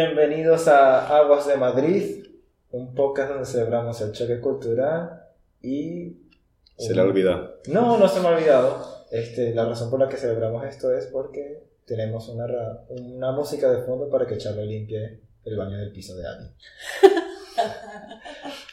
Bienvenidos a Aguas de Madrid, un podcast donde celebramos el choque cultural y... Se le ha olvidado. No, no se me ha olvidado. Este, la razón por la que celebramos esto es porque tenemos una, ra- una música de fondo para que Charlo limpie el baño del piso de Ali.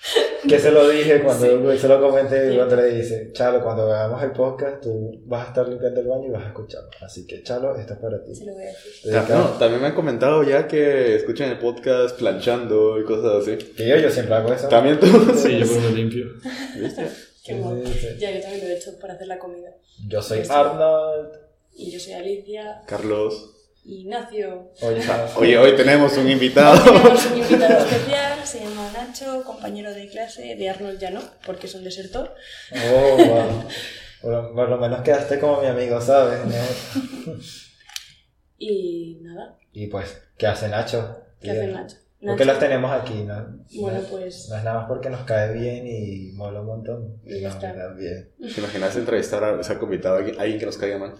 que se lo dije cuando se lo comenté Sí. cuando le dice, Chalo, cuando hagamos el podcast tú vas a estar limpiando el baño y vas a escucharlo. Así que Chalo, esto es para ti. Se lo voy a decir. Dedicado- No, también me han comentado ya que escuchan el podcast planchando y cosas así. Que yo, yo siempre hago eso. También tú. Sí, yo pongo limpio. ¿Viste? Qué Sí, mono. sí, sí. Ya, yo también lo he hecho para hacer la comida. Yo soy. Arnold. Y yo soy Alicia. Carlos. Ignacio. Oye, Oye, hoy tenemos un invitado. Tenemos un invitado especial, se llama Nacho, compañero de clase de Arnold ya no, porque es un desertor. Oh, wow. Por, por lo menos quedaste como mi amigo, ¿sabes? ¿No? Y nada, Y pues, ¿qué hace Nacho? ¿qué hace Nacho? ¿Por qué Nacho, los tenemos aquí? No, Bueno, no- pues no es nada más porque nos cae bien y mola un montón. Y ya No, está. también. ¿Te imaginas entrevistar a, o sea, invitado a alguien que nos caiga mal?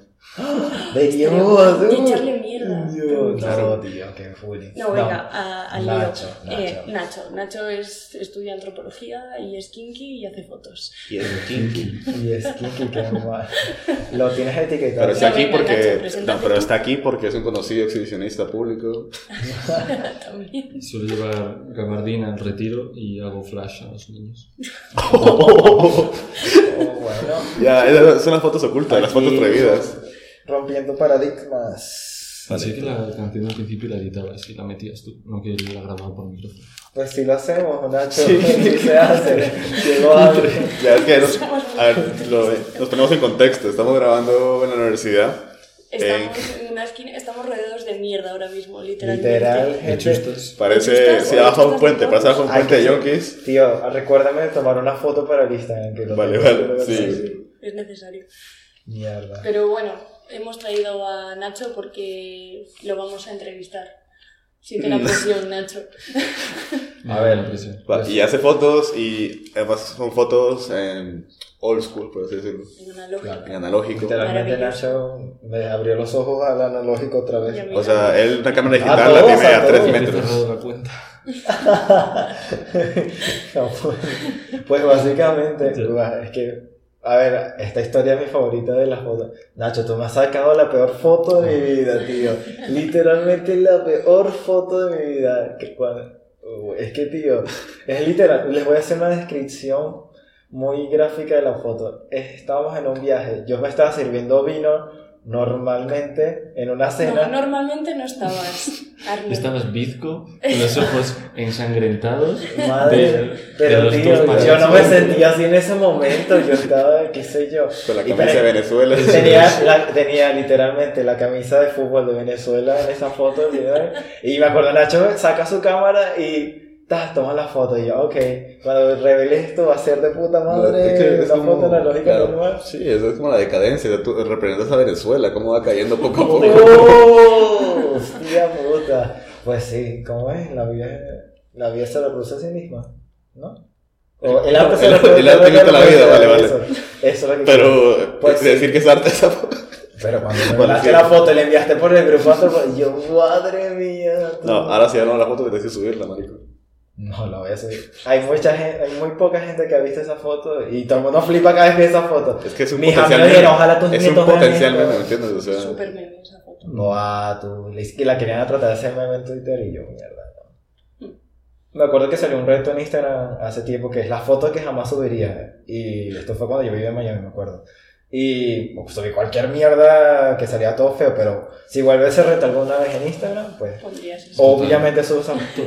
¡De Dios! Y dude. echarle mierda. Dios, Claro. No, tío, qué bullying. No, venga, a- al lío. Nacho, Eh, Nacho. Nacho. Nacho es, estudia antropología y es kinky y hace fotos. Y es kinky. Y es Kiki, qué mal. Lo tienes etiquetado. Pero está No, aquí venga, Nacho, porque. preséntate No, pero está aquí porque es un conocido exhibicionista público. También. Suelo llevar gabardina al retiro y hago flash a los niños. Oh, bueno. ya, son las fotos ocultas, las fotos Aquí, prohibidas. Rompiendo paradigmas. Así que la canción del principio la editabas y la metías tú, no que la grababa por micrófono. Pues si lo hacemos, Nacho. Sí, se hace. Llegó a... Ya es que nos, a ver, lo- nos ponemos en contexto. Estamos grabando en la universidad. Estamos en una esquina, estamos rodeados de mierda ahora mismo, literalmente. Literal, gente. Parece, si abajo un puente, pasa abajo un puente de yonkis. Tío, recuérdame de tomar una foto para el Instagram. Que lo Vale, tengo vale, que- sí. Es necesario. Mierda. Pero bueno, hemos traído a Nacho porque lo vamos a entrevistar. Siente la presión, Nacho. A ver. la presión. Va, Y hace fotos y además son fotos en old school, por así decirlo. En una lógica. En analógico. Literalmente. Nacho me abrió los ojos al analógico otra vez. O sea, él una cámara A digital la tiene a a 3 todos. He metros. cuenta. No, pues, pues básicamente, Sí. guau, es que, a ver, esta historia es mi favorita de las fotos. Nacho, tú me has sacado la peor foto de mi vida, tío. Literalmente la peor foto de mi vida. Uh, es que, tío, es literal. Les voy a hacer una descripción muy gráfica de la foto. Estábamos en un viaje. Yo me estaba sirviendo vino normalmente en una No, cena. normalmente no estabas, Arnold. Estabas bizco, con los ojos ensangrentados. Madre, de- de pero los tío, yo no me sentía así en ese momento, yo estaba, qué sé yo. Con la Y camisa de Venezuela. Tenía, la- tenía literalmente la camisa de fútbol de Venezuela en esa foto, tío, y me acuerdo, Nacho saca su cámara y ta, toma la foto, y yo, ok, cuando revele esto va a ser de puta madre, Es que es una como- foto analógica claro, normal. Sí, eso es como la decadencia. Tú representas a Venezuela, cómo va cayendo poco a poco. ¡Oh! Hostia puta. Pues sí, ¿cómo es? La vida, la vida se reproduce a sí misma, ¿no? O el arte se reproduce el arte imita la vida, vale, vale. Eso, eso es lo que Pero Pues sí. decir que es arte esa foto. Pero cuando me mandaste la foto y la enviaste por el grupo, y yo, madre mía. tú". No, ahora sí, no la foto que subirla, marico. No, la voy a subir. Hay mucha gente, hay muy poca gente que ha visto esa foto y todo el mundo flipa cada vez que ve esa foto. Es que es un Mis potencial amigos dijeron, ojalá tus Es un nietos vean potencial esto. meme, ¿me entiendes? O sea, Súper meme esa foto. Buah, tú, le- que la querían tratar de hacer meme en Twitter y yo, mierda, no. Me acuerdo que salió un reto en Instagram hace tiempo que es la foto que jamás subiría. Y esto fue cuando yo vivía en Miami, me acuerdo. Y pues, subí cualquier mierda que salía todo feo, pero si vuelve ese reto alguna vez en Instagram, pues obviamente esa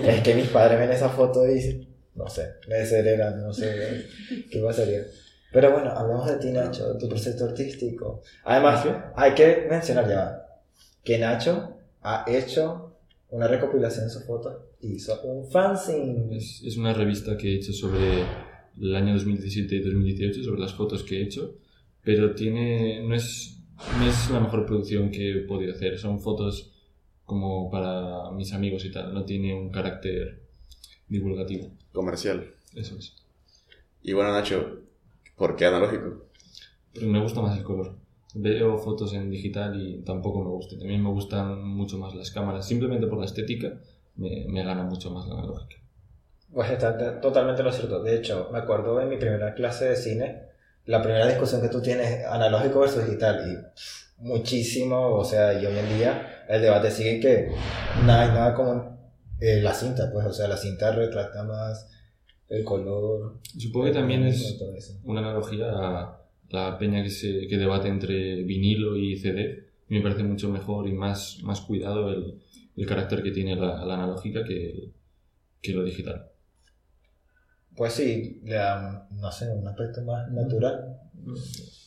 Es que mis padres ven esa foto y dicen, no sé, me desheredan, no sé qué pasaría. Pero bueno, hablemos de ti, Nacho, de tu proceso artístico. Además, hay que mencionar ya que Nacho ha hecho una recopilación de sus fotos y hizo un fanzine. Es, es una revista que he hecho sobre el año 2017 y 2018, sobre las fotos que he hecho, pero tiene, no, es, no es la mejor producción que he podido hacer. Son fotos como para mis amigos y tal, no tiene un carácter divulgativo. comercial. Eso es. Y bueno, Nacho, ¿por qué analógico? Pero me gusta más el color. Veo fotos en digital y tampoco me gusta. También me gustan mucho más las cámaras, simplemente por la estética. me, me gana mucho más la analógica. Pues está totalmente lo cierto. De hecho, me acuerdo en mi primera clase de cine, la primera discusión que tú tienes, analógico versus digital, y muchísimo, o sea, y hoy en día el debate sigue que nada, hay nada como eh, la cinta, pues, o sea, la cinta retrata más el color. Supongo que también y es una analogía a la peña que, se, que debate entre vinilo y CD. Me parece mucho mejor y más, más cuidado el, el carácter que tiene la, la analógica que, que lo digital. Pues sí, le da, no sé, un aspecto más natural.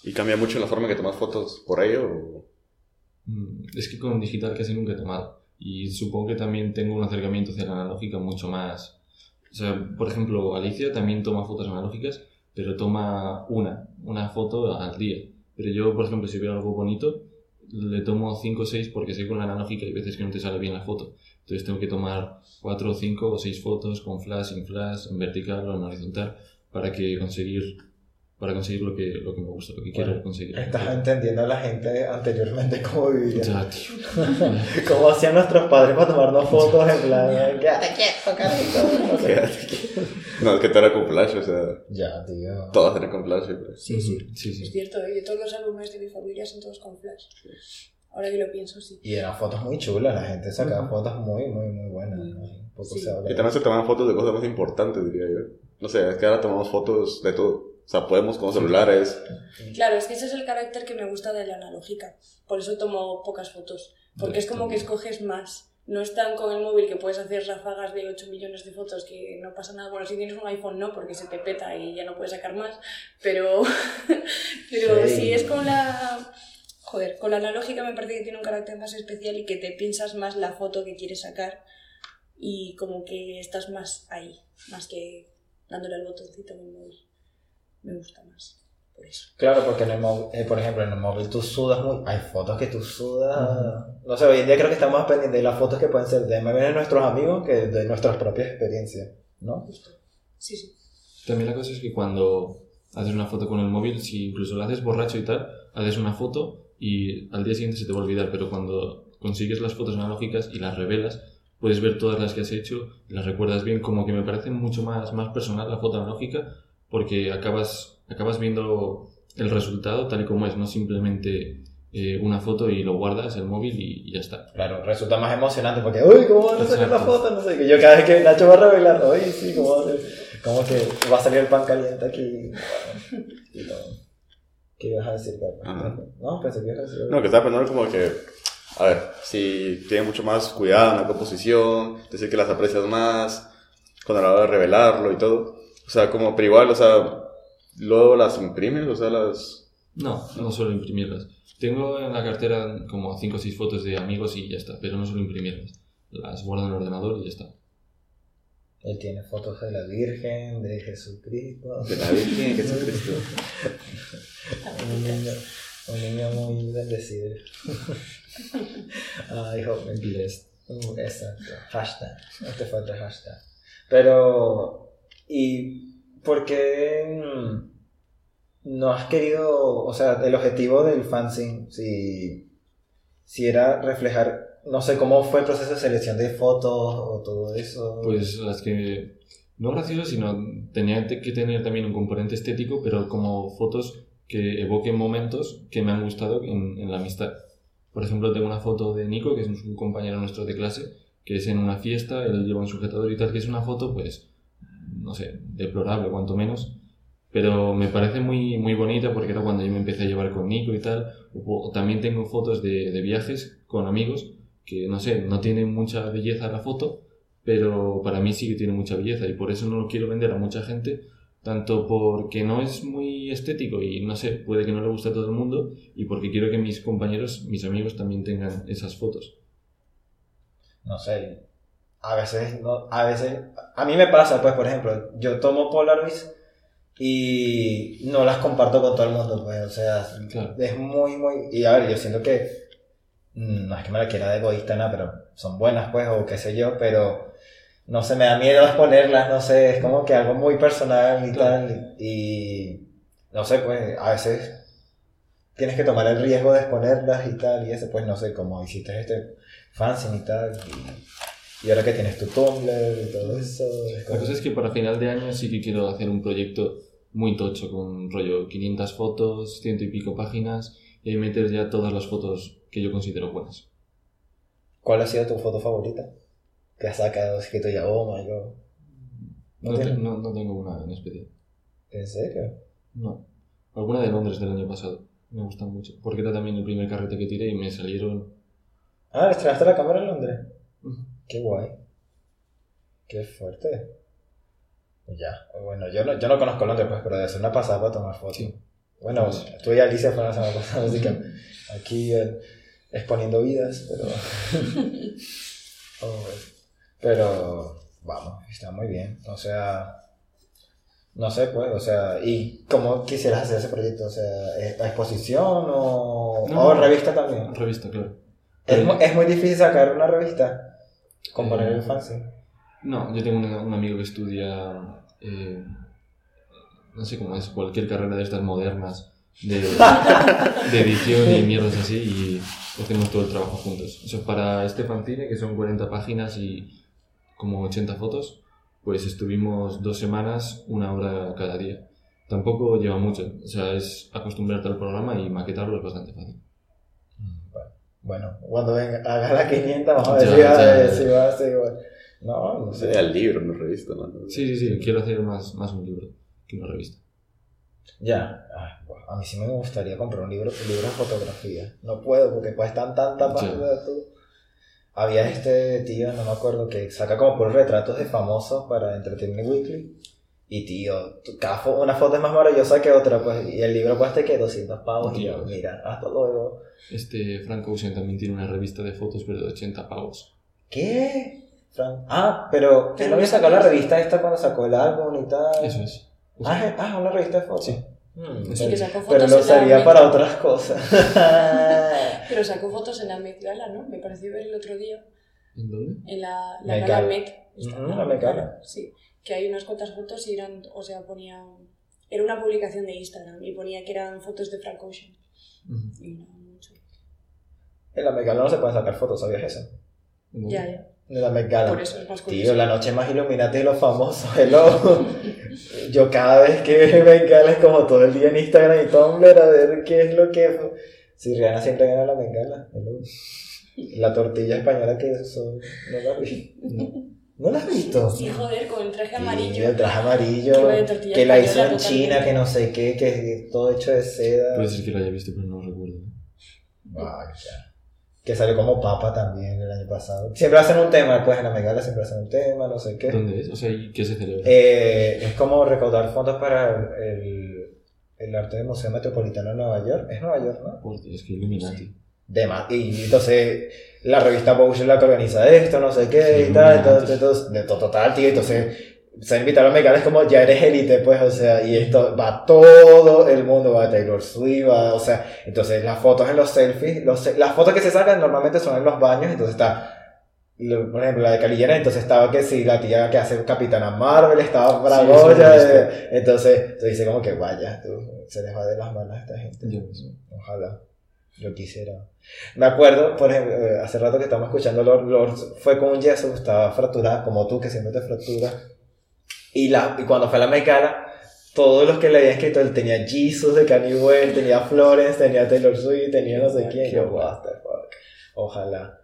¿Y cambia mucho la forma en que tomas fotos por ello? o- Mm, Es que con digital casi nunca he tomado. Y supongo que también tengo un acercamiento hacia la analógica mucho más. O sea, por ejemplo, Alicia también toma fotos analógicas, pero toma una, una foto al día. Pero yo, por ejemplo, si veo algo bonito, le tomo 5 o 6 porque sé que con la analógica hay veces que no te sale bien la foto. Entonces tengo que tomar 4 o 5 o 6 fotos con flash, sin flash, en vertical o en horizontal para que conseguir para conseguir lo que, lo que me gusta, lo que quiero Bueno, conseguir. Estás entendiendo a la gente anteriormente cómo vivía. Ya, tío. Como hacían nuestros padres para tomarnos fotos en plan, quédate quieto, carito. No sé. No, es que todo era con flash, o sea, Ya, tío. todas eran con flash. siempre. Sí, sí. Sí, sí. Es cierto, ¿eh? yo todos los álbumes de mi familia son todos con flash. Ahora que lo pienso, sí. Y eran fotos muy chulas, la gente sacaba fotos muy, muy, muy buenas. ¿no? Poco Sí. se habla Y también se toman fotos de cosas más importantes, diría yo. No sé, es que ahora tomamos fotos de todo. O sea, podemos con celulares. Claro, es que ese es el carácter que me gusta de la analógica. Por eso tomo pocas fotos. Porque es como que escoges más. No están con el móvil que puedes hacer ráfagas de 8 millones de fotos que no pasa nada. Bueno, si tienes un iPhone no, porque se te peta y ya no puedes sacar más. Pero, pero Sí. si es con la... Joder, con la analógica me parece que tiene un carácter más especial y que te piensas más la foto que quieres sacar y como que estás más ahí, más que dándole al botoncito en el móvil. Me gusta más, por eso. Claro, porque en el móvil, eh, por ejemplo, en el móvil tú sudas muy. Hay fotos que tú sudas. No sé, hoy en día creo que estamos más pendientes de las fotos que pueden ser de memes de nuestros amigos que de nuestras propias experiencias, ¿no? Justo. Sí, sí. También la cosa es que cuando haces una foto con el móvil, si incluso la haces borracho y tal, haces una foto y al día siguiente se te va a olvidar, pero cuando consigues las fotos analógicas y las revelas, puedes ver todas las que has hecho las recuerdas bien, como que me parece mucho más, más personal la foto analógica, porque acabas, acabas viendo el resultado tal y como es, no simplemente eh, una foto y lo guardas el móvil y, y ya está. Claro, resulta más emocionante porque, uy, ¿cómo van a sacar la foto? No sé, que yo cada vez que Nacho va a revelar, uy, sí, ¿cómo va a ser? Como que va a salir el pan caliente aquí. Bueno, y todo. ¿Qué ibas a decir? Ajá. No, pensé que ibas a decir. No, que estaba pensando como que, a ver, si tiene mucho más cuidado en la composición, decir que las aprecias más, cuando a la hora de revelarlo y todo. O sea, como, pero igual, o sea, luego las imprimes, o sea, las... No, no suelo imprimirlas. Tengo en la cartera como 5 o 6 fotos de amigos y ya está, pero no suelo imprimirlas. Las guardo en el ordenador y ya está. Él tiene fotos de la Virgen, de Jesucristo. De la Virgen, Jesucristo. Un niño, un muy bendecido. Ay, joven. Blessed. Uh, exacto. Hashtag. Este fue otro hashtag. Pero, ¿y por qué no has querido, o sea, el objetivo del fanzine, si, si era reflejar, no sé, cómo fue el proceso de selección de fotos o todo eso? Pues las que, no gracioso, sino tenía que tener también un componente estético, pero como fotos que evoquen momentos que me han gustado en, en la amistad. Por ejemplo, tengo una foto de Nico, que es un compañero nuestro de clase, que es en una fiesta, él lleva un sujetador y tal, que es una foto, pues, no sé, deplorable, cuanto menos, pero me parece muy, muy bonita porque era cuando yo me empecé a llevar con Nico y tal. O, también tengo fotos de, de viajes con amigos que, no sé, no tienen mucha belleza la foto, pero para mí sí que tiene mucha belleza y por eso no lo quiero vender a mucha gente, tanto porque no es muy estético y no sé, puede que no le guste a todo el mundo y porque quiero que mis compañeros, mis amigos también tengan esas fotos. no sé, a veces, no, a veces, a mí me pasa, pues, por ejemplo, yo tomo Polaroids y no las comparto con todo el mundo, pues, o sea, Claro. es muy, muy, y a ver, yo siento que, mm, no es que me la quiera de egoísta, nada, pero son buenas, pues, o qué sé yo, pero, no sé, me da miedo exponerlas, no sé, es como que algo muy personal y Claro. tal, y, no sé, pues, a veces tienes que tomar el riesgo de exponerlas y tal, y eso, pues, no sé, como hiciste este fanzine y tal, y Y ahora que tienes tu Tumblr y todo eso. es La cosa es que para final de año sí que quiero hacer un proyecto muy tocho con rollo 500 fotos, ciento y pico páginas y ahí meter ya todas las fotos que yo considero buenas. ¿Cuál ha sido tu foto favorita? Que has sacado, escrito ya, oh my god. ¿No No, te- no- no tengo una en especial. ¿En serio? No. Alguna de Londres del año pasado. Me gustan mucho. Porque era también el primer carrete que tiré y me salieron... Ah, ¿le estrenaste la cámara en Londres? Qué guay. Qué fuerte. Ya, bueno, yo no, yo no conozco Londres, pues, pero debe ser una pasada para tomar fotos. Sí. Bueno, tú y Alicia fueron la semana pasada, así que aquí eh, exponiendo vidas, pero... Oh, pero, vamos, está muy bien. O sea, no sé, pues, o sea, ¿y cómo quisieras hacer ese proyecto? O sea, ¿es ¿a exposición o, No. o revista también? Revista, claro. ¿Es, es muy difícil sacar una revista con poner el fanzine. No, yo tengo un, un amigo que estudia, eh, no sé cómo es, cualquier carrera de estas modernas de, de edición y mierdas así y hacemos todo el trabajo juntos. Eso para este fanzine, que son 40 páginas y como 80 fotos, pues estuvimos dos semanas, una hora cada día. Tampoco lleva mucho, o sea, es acostumbrarte al programa y maquetarlo es bastante fácil. Bueno, cuando venga, haga la 500, vamos a ver Ya, si va, ya, ya. si va a ser igual. No, no sé. Sería el libro, no revista, mano. Sí, sí, sí, quiero hacer más, más un libro que una revista. Ya, Ay, buah, a mí sí me gustaría comprar un libro, un libro de fotografía. No puedo porque cuestan tantas Sí. páginas. tú. Había este tío, no me acuerdo, que saca como por retratos de famosos para Entertainment Weekly. Y tío, cada fo- una foto es más maravillosa que otra, pues. Y el libro cuesta que 200 pavos. Y yo, mira, hasta luego. Este Frank Ocean también tiene una revista de fotos, pero de 80 pavos. ¿Qué? Fran- Ah, pero él no había sacado la revista esta cuando sacó el álbum y tal. Eso es. Ah, ah, una revista de fotos. Sí. Hmm, Sí, pero- pero lo usaría para otras cosas. Pero sacó fotos en la Met Gala, ¿no? Me pareció ver el otro día. ¿En dónde? En la, la Met gala. Met. ¿no? la Met Gala. Sí. Que hay unas cuantas fotos y eran, o sea, ponía... Era una publicación de Instagram y ponía que eran fotos de Frank Ocean. Ujú. Y no mucho. En la Met Gala no se pueden sacar fotos, ¿sabías eso? ¿En? Ya, ya. De la Met Gala. Por eso es más curioso. Tío, la noche más iluminante de los famosos, hello. Yo cada vez que veo Met Gala es como todo el día en Instagram y Tumblr a ver qué es lo que... Si Rihanna siempre gana la Met Gala, hello. La tortilla española que eso, no la vi. No. ¿No la has visto? Sí, joder, con el traje Sí, amarillo. el traje amarillo, Que la hizo en China, que no sé qué, que es todo hecho de seda. Puede ser que lo haya visto, pero no lo recuerdo. Vaya. Que salió como papa también el año pasado. Siempre hacen un tema, pues en la Megala siempre hacen un tema, no sé qué. ¿Dónde es? O sea, ¿y qué se celebra? Eh, es como recaudar fondos para el, el arte del Museo Metropolitano de Nueva York. Es Nueva York, ¿no? Por Dios, que Illuminati. De ma- y entonces la revista Vogue es la que organiza esto, no sé qué Sí, y tal, entonces, entonces, de to- total, tío, entonces se invitaron a Megala es como ya eres élite, pues, o sea, y esto va todo el mundo, va Taylor Swift, va, o sea, entonces las fotos en los selfies, los, las fotos que se sacan normalmente son en los baños, entonces está, por ejemplo, la de Jenner, entonces estaba que si la tía que hace Capitana Marvel, estaba para Sí, eh, entonces, se dice como que vaya, tú, se les va de las manos a esta gente. Ves. Ojalá. Yo quisiera. Me acuerdo, por ejemplo, eh, hace rato que estábamos escuchando Lord, Lord fue con un yeso, estaba fracturada, como tú, que siempre te fracturas. Y, la, y cuando fue a la Mecana, todos los que le habían escrito, él tenía Jesus de Kanye West, tenía Florence, tenía Taylor Swift, tenía no sé quién. Qué Yo, what the fuck. Ojalá.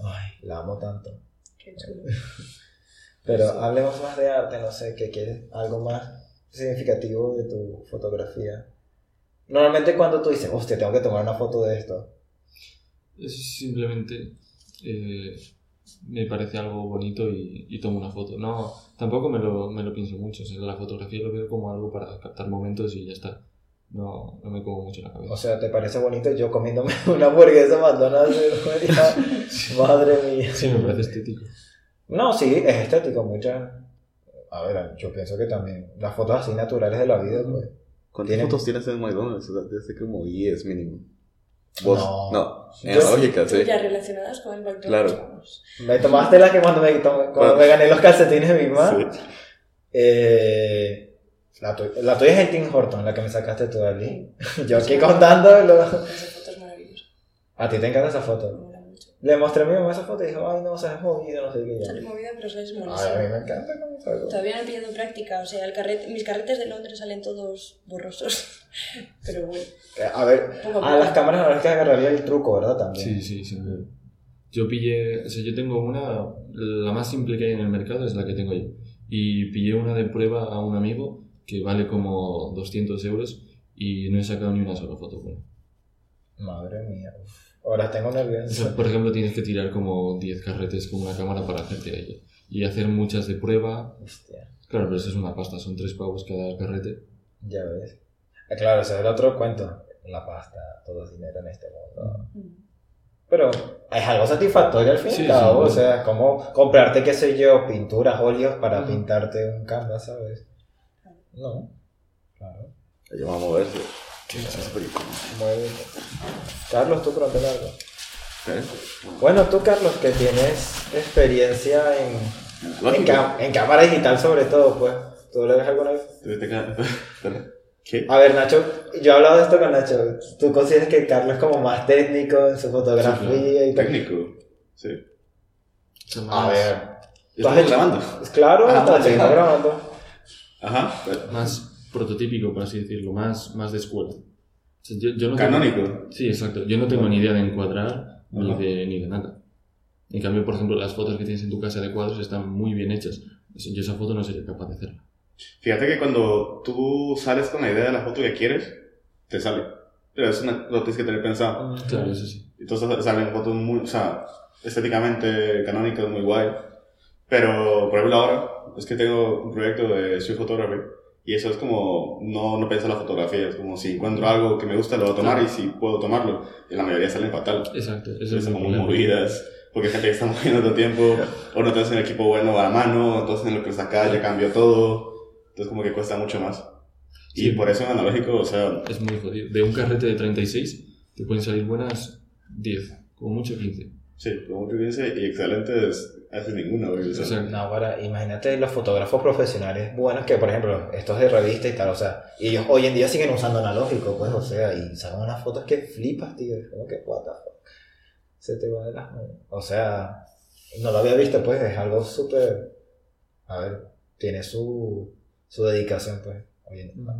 Ay, la amo tanto. Qué chulo. Pero Sí. hablemos más de arte, no sé, ¿qué quieres? Algo más significativo de tu fotografía. Normalmente cuando tú dices, hostia, tengo que tomar una foto de esto. Es simplemente eh, me parece algo bonito y, y tomo una foto. No, tampoco me lo, me lo pienso mucho. O sea, la fotografía lo veo como algo para captar momentos y ya está. No, no me como mucho la cabeza. O sea, ¿te parece bonito yo comiéndome una hamburguesa McDonald's? Madre mía. sí, me parece estético. No, sí, es estético, muchas. A ver, yo pienso que también las fotos así naturales de la vida, pues. ¿Cuántas Tiene- fotos tienes en McDonald's? O sea, ser como 10 mínimo. ¿Vos? No. No. En Yo- la lógica, sí. Ya relacionadas con el McDonald's. Claro. Me tomaste la que cuando me, cuando Bueno. me gané los calcetines de mi mamá. Sí. Eh, la, tu- la tuya es el Tim Horton, la que me sacaste tú, Ali. Yo aquí contando. lo- Esa foto es maravillosa. A ti te encanta esa Me foto. Le mostré a mi mamá esa foto y dijo, ay, no, se has movido, no sé qué. Sale Ya. movida, pero sales Ay, a mí me encanta cómo salgo. Todavía no he pillado práctica, o sea, el carrete, mis carretes de Londres salen todos borrosos. Pero bueno, Eh, A ver, Poco a a las cámaras a las que agarraría el truco, ¿verdad? También. Sí, sí, sí. Yo pillé, o sea, yo tengo una, la más simple que hay en el mercado es la que tengo yo. Y pillé una de prueba a un amigo que vale como 200 euros y no he sacado ni una sola foto buena. Madre mía. uf. Ahora tengo O sea, nervioso. por ejemplo, tienes que tirar como 10 carretes con una cámara para hacerte a ella. Y hacer muchas de prueba. Hostia, Claro, pero eso es una pasta, son 3 pavos cada carrete. ya ves. Eh, Claro, ese es el otro cuento. La pasta, todo es dinero en este mundo. Pero es algo satisfactorio al fin y al cabo. sí. O sea, como comprarte, qué sé yo, pinturas, óleos para pintarte un canvas, ¿sabes? No. Claro. Ahí vamos a moverse. Muy bien. Carlos, tú pronto algo. ¿Eh? Bueno, tú, Carlos, que tienes experiencia en, en, en cámara digital sobre todo, pues. ¿Tú lo ves alguna vez? ¿Qué? A ver, Nacho, yo he hablado de esto con Nacho. ¿Tú consideras que Carlos es como más técnico en su fotografía y tal? Técnico. Sí. A ver. ¿Estás grabando? Claro, Ah, está vale. seguimos grabando. Ajá. pero- más prototípico, por así decirlo, más, más de escuela. O sea, yo, yo no tengo- Canónico. Sí, exacto. Yo no tengo ni idea de encuadrar ni de, ni de nada. En cambio, por ejemplo, las fotos que tienes en tu casa de cuadros están muy bien hechas. Yo esa foto no sería capaz de hacerla. Fíjate que cuando tú sales con la idea de la foto que quieres, te sale. Pero eso lo tienes que tener pensado. Claro, eso sí. Entonces salen fotos muy, o sea, estéticamente canónicas, muy guay. Pero, por ejemplo, ahora es que tengo un proyecto de Street Photography y eso es como, no, no pienso en la fotografía, es como si encuentro algo que me gusta, lo voy a tomar y si puedo tomarlo. Y la mayoría salen fatal. Exacto. Eso son como movidas, porque hay gente que está moviendo todo el tiempo, o no tienes un equipo bueno a la mano, entonces en lo que sacas ya cambió todo, entonces como que cuesta mucho más. Y Sí. por eso en analógico, o sea, Es muy jodido. De un carrete de 36 te pueden salir buenas 10, como mucho 15. Sí, como mucho 15 y excelentes, hace ninguna, güey. O sea, Exacto. No, ahora, imagínate los fotógrafos profesionales buenos que, por ejemplo, estos de revista y tal, o sea, y ellos hoy en día siguen usando analógico, pues, o sea, y sacan unas fotos que flipas, tío, es como que, what the fuck, se te va de las manos. O sea, no lo había visto, pues, es algo súper, a ver, tiene su, su dedicación, pues, hoy en día.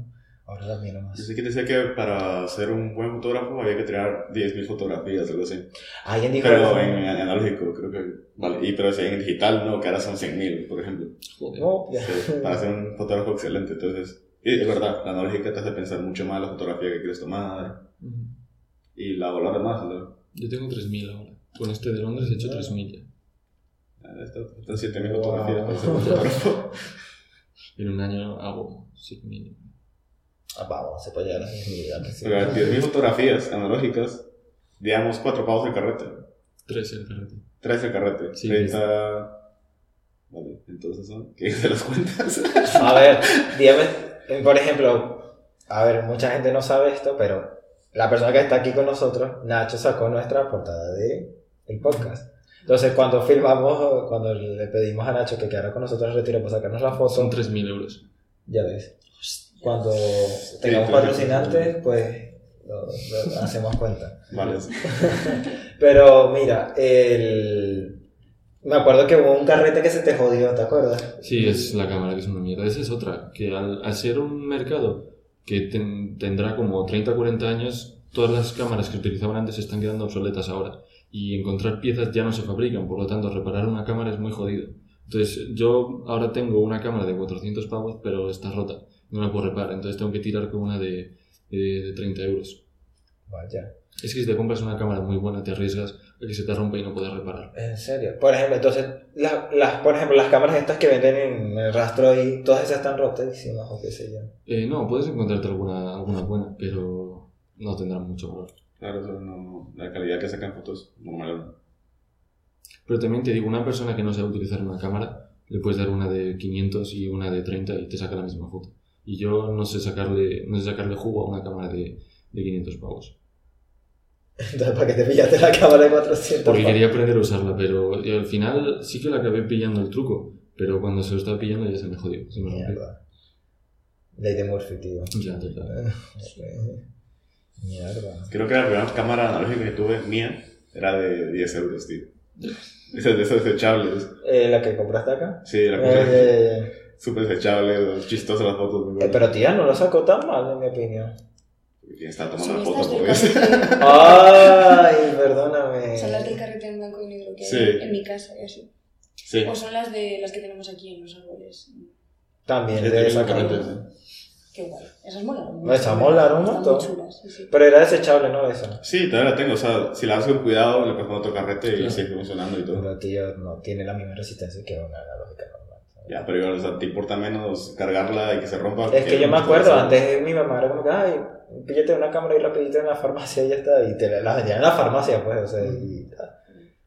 Ahora la miro yo más. sé que decía que para ser un buen fotógrafo había que tirar 10.000 fotografías, algo así. Alguien dijo Pero eso, en, ¿no? analógico, creo que, vale, y pero si en digital, no, que ahora son 100.000, por ejemplo. Joder. No, ya. Sí, para ser un fotógrafo excelente, entonces, y es verdad, la analógica te hace pensar mucho más la fotografía que quieres tomar Ujú. y la valoras más, ¿no? Yo tengo 3.000 ahora. Con este de Londres he hecho 3.000 ya. Ah, estas 7.000 Wow. fotografías para ser fotógrafo. En un año hago 7.000. Ah, vamos, se puede llegar a la misma que sí. Pero 10.000 fotografías analógicas, digamos 4 pavos el carrete, 3 el carrete. 3 el carrete, Sí, 30... Vale, entonces son, ¿qué de las cuentas? A ver, dígame, eh, por ejemplo, a ver, mucha gente no sabe esto, pero la persona que está aquí con nosotros, Nacho, sacó nuestra portada de el podcast. Entonces, cuando filmamos, cuando le pedimos a Nacho que quedara con nosotros en retiro para sacarnos la foto, Son 3.000 euros. ya ves. Cuando tengamos sí, patrocinantes, pues lo, lo hacemos cuenta. Vale, Pero mira, el... me acuerdo que hubo un carrete que se te jodió, ¿te acuerdas? Sí, es la cámara que es una mierda. Esa es otra, que al, ser un mercado que ten- tendrá como 30 o 40 años, todas las cámaras que utilizaban antes se están quedando obsoletas ahora. Y encontrar piezas ya no se fabrican, por lo tanto, reparar una cámara es muy jodido. Entonces, yo ahora tengo una cámara de 400 pavos, pero está rota. No la puedo reparar, entonces tengo que tirar con una de, de, de 30 euros. Vaya. Es que si te compras una cámara muy buena, te arriesgas a que se te rompa y no puedas reparar. En serio. Por ejemplo, entonces, la- las, por ejemplo, las cámaras estas que venden en el rastro y todas esas están rotadísimas o qué sé yo. Eh, no, puedes encontrarte alguna, alguna buena, pero no tendrán mucho valor. claro, eso no, la calidad que sacan fotos, normal. ¿no? Pero también te digo, una persona que no sabe utilizar una cámara, le puedes dar una de 500 y una de 30 y te saca la misma foto. Y yo no sé sacarle, no sé sacarle jugo a una cámara de, de 500 pavos. Entonces, ¿para qué te pillaste la cámara de 400? Porque quería aprender a usarla, pero al final sí que la acabé pillando el truco. Pero cuando se lo estaba pillando ya se me jodió, se me rompió. Mierda. Ley de Murphy, tío. Ya, total. Mierda. Creo que la primera cámara analógica que tuve mía Era de 10 euros, tío. Esas de esos desechables. Eh, la que compraste acá. Sí, la cosa Eh, súper desechable, chistosas las fotos. eh, pero tía, no lo sacó tan mal, en mi opinión. ¿Quién está tomando la estas foto del por eso? carrete. Ay, perdóname. Son las del carrete en blanco y negro que Sí. hay en mi casa y así. Sí. O son las de las que tenemos aquí en los árboles. También Es de esa carrete, sí. Qué guay. Esas molaron. No, esas molaron un montón. muy chulas, sí, sí. Pero era desechable, ¿no? Esa. Sí, todavía la tengo. O sea, si la haces con cuidado, le poner otro carrete y sigue funcionando y todo. Pero tío, no tiene la misma resistencia que una analógica normal. Ya, pero igual, o sea, te importa menos cargarla y que se rompa. Es que yo me acuerdo, antes mi mamá era como que, ay, píllate una cámara y rapidito en la farmacia y ya está. Y te la, vendían en la farmacia, pues, o sea, y,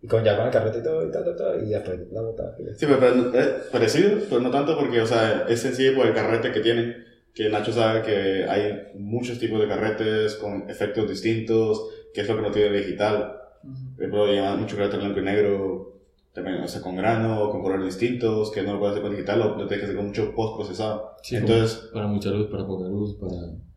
y con ya con el carrete y todo, y tal, tal, tal, y después la botaba. y ya. Sí, pero, pero es parecido, pero no tanto porque, o sea, es sencillo por el carrete que tiene. Que Nacho sabe que hay muchos tipos de carretes con efectos distintos, que es lo que no tiene el digital. Por ejemplo, lleva mucho carrete blanco y negro, también, o sea, con grano, con colores distintos, que no lo puedes hacer con digital, lo, lo tienes que hacer con mucho post procesado. Sí, Entonces, para mucha luz, para poca luz, para...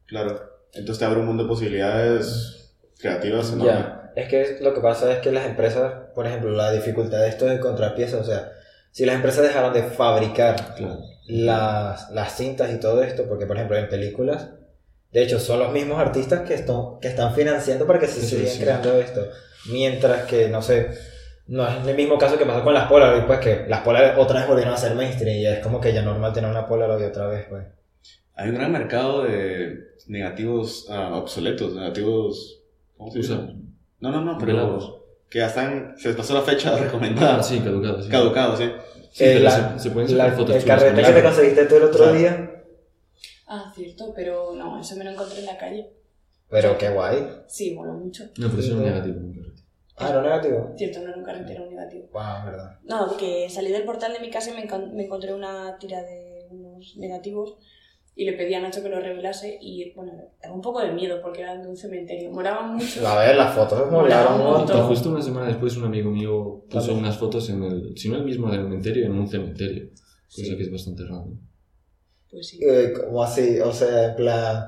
claro, entonces te abre un mundo de posibilidades creativas enorme. Ya, es que lo que pasa es que las empresas, por ejemplo, la dificultad de esto es encontrar piezas, o sea, si las empresas dejaran de fabricar Claro. las, las cintas y todo esto, porque por ejemplo en películas, de hecho son los mismos artistas que, están que están financiando para que se Sí, sigan sí. creando esto, mientras que, no sé, no es el mismo caso que pasó con las Polaroid, pues que las Polaroid otra vez volvieron a ser mainstream y es como que ya normal tener una Polaroid otra vez, pues. Hay un gran mercado de negativos ah, obsoletos, negativos... ¿Cómo se dice? Usa. No, no, no, pero que ya están... Se les pasó la fecha recomendada. Ah, sí, caducado. Sí. Caducado, sí. Sí, Eh, la- se, se pueden la- sacar fotos el carrete que te conseguiste tú el otro día, Ah, cierto, pero no, eso me lo encontré en la calle. pero qué guay. Sí, mola mucho. No, pero eso es negativo. Ah, ¿no negativo? Cierto, no era un carrete, era un negativo. Wow, verdad. No, que salí del portal de mi casa y me, me encontré una tira de unos negativos y le pedí a Nacho que lo revelase y, bueno, daba un poco de miedo porque eran de un cementerio. Moraban mucho. A ver, las fotos molaron un montón. Justo una semana después un amigo mío puso También. unas fotos en el, si no el mismo del cementerio, en un cementerio. Cosa Sí. que es bastante raro. Pues sí. Eh, ¿Cómo así? O sea, en plan.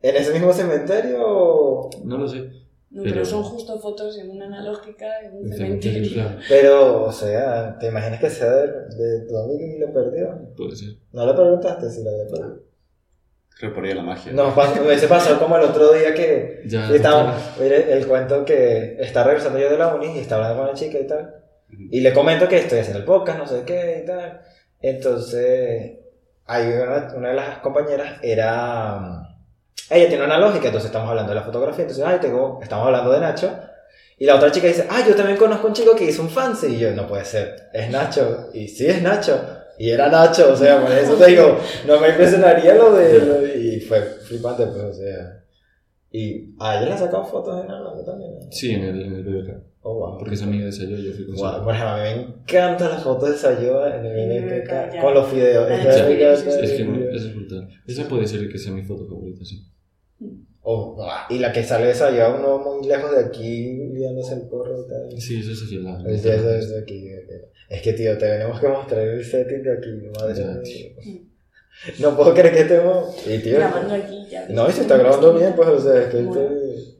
¿En ese mismo cementerio o.? No lo sé. No, pero, pero- son justo fotos en una analógica, en un cementerio. claro. Pero, o sea, ¿te imaginas que sea de, de tu amigo y lo perdió? Puede ser. ¿No le preguntaste si lo había perdido? Creo que por ahí la magia. No, pasó, se pasó como el otro día que Ya, estaba, mire, el cuento que está regresando yo de la uni y está hablando con la chica y tal. Y le comento que estoy haciendo el podcast, no sé qué y tal. Entonces, hay una, una de las compañeras era. Ella tiene una lógica, entonces estamos hablando de la fotografía. Entonces, ay, tengo, estamos hablando de Nacho. Y la otra chica dice, ah, yo también conozco un chico que hizo un fancy. Y yo, no puede ser, es Nacho. Y sí, es Nacho. Y era Nacho, o sea, por eso te digo, no me impresionaría lo de. lo de- y fue flipante, pues, o sea. Y a ella le han sacado fotos en algo también. ¿no? Sí, en el, en el BBK. Oh, wow. Porque es amiga de Sayo, yo fui con Sayo. por ejemplo, a mí me encantan las fotos de Sayoa en el ya. con los videos. Ah, Es que es brutal. Esa puede ser que sea mi foto favorita, sí. Oh, guau, y la que sale de Sayoa, uno muy lejos de aquí, liándose el porro y tal. Sí, eso es lado. Es de, eso es de aquí. Es que, tío, tenemos que mostrar el setting de aquí, madre Ya. mía. No puedo creer que estemos. Y, tío, Grabando aquí ya. no, y se está grabando bien, pues, o sea, es que estoy.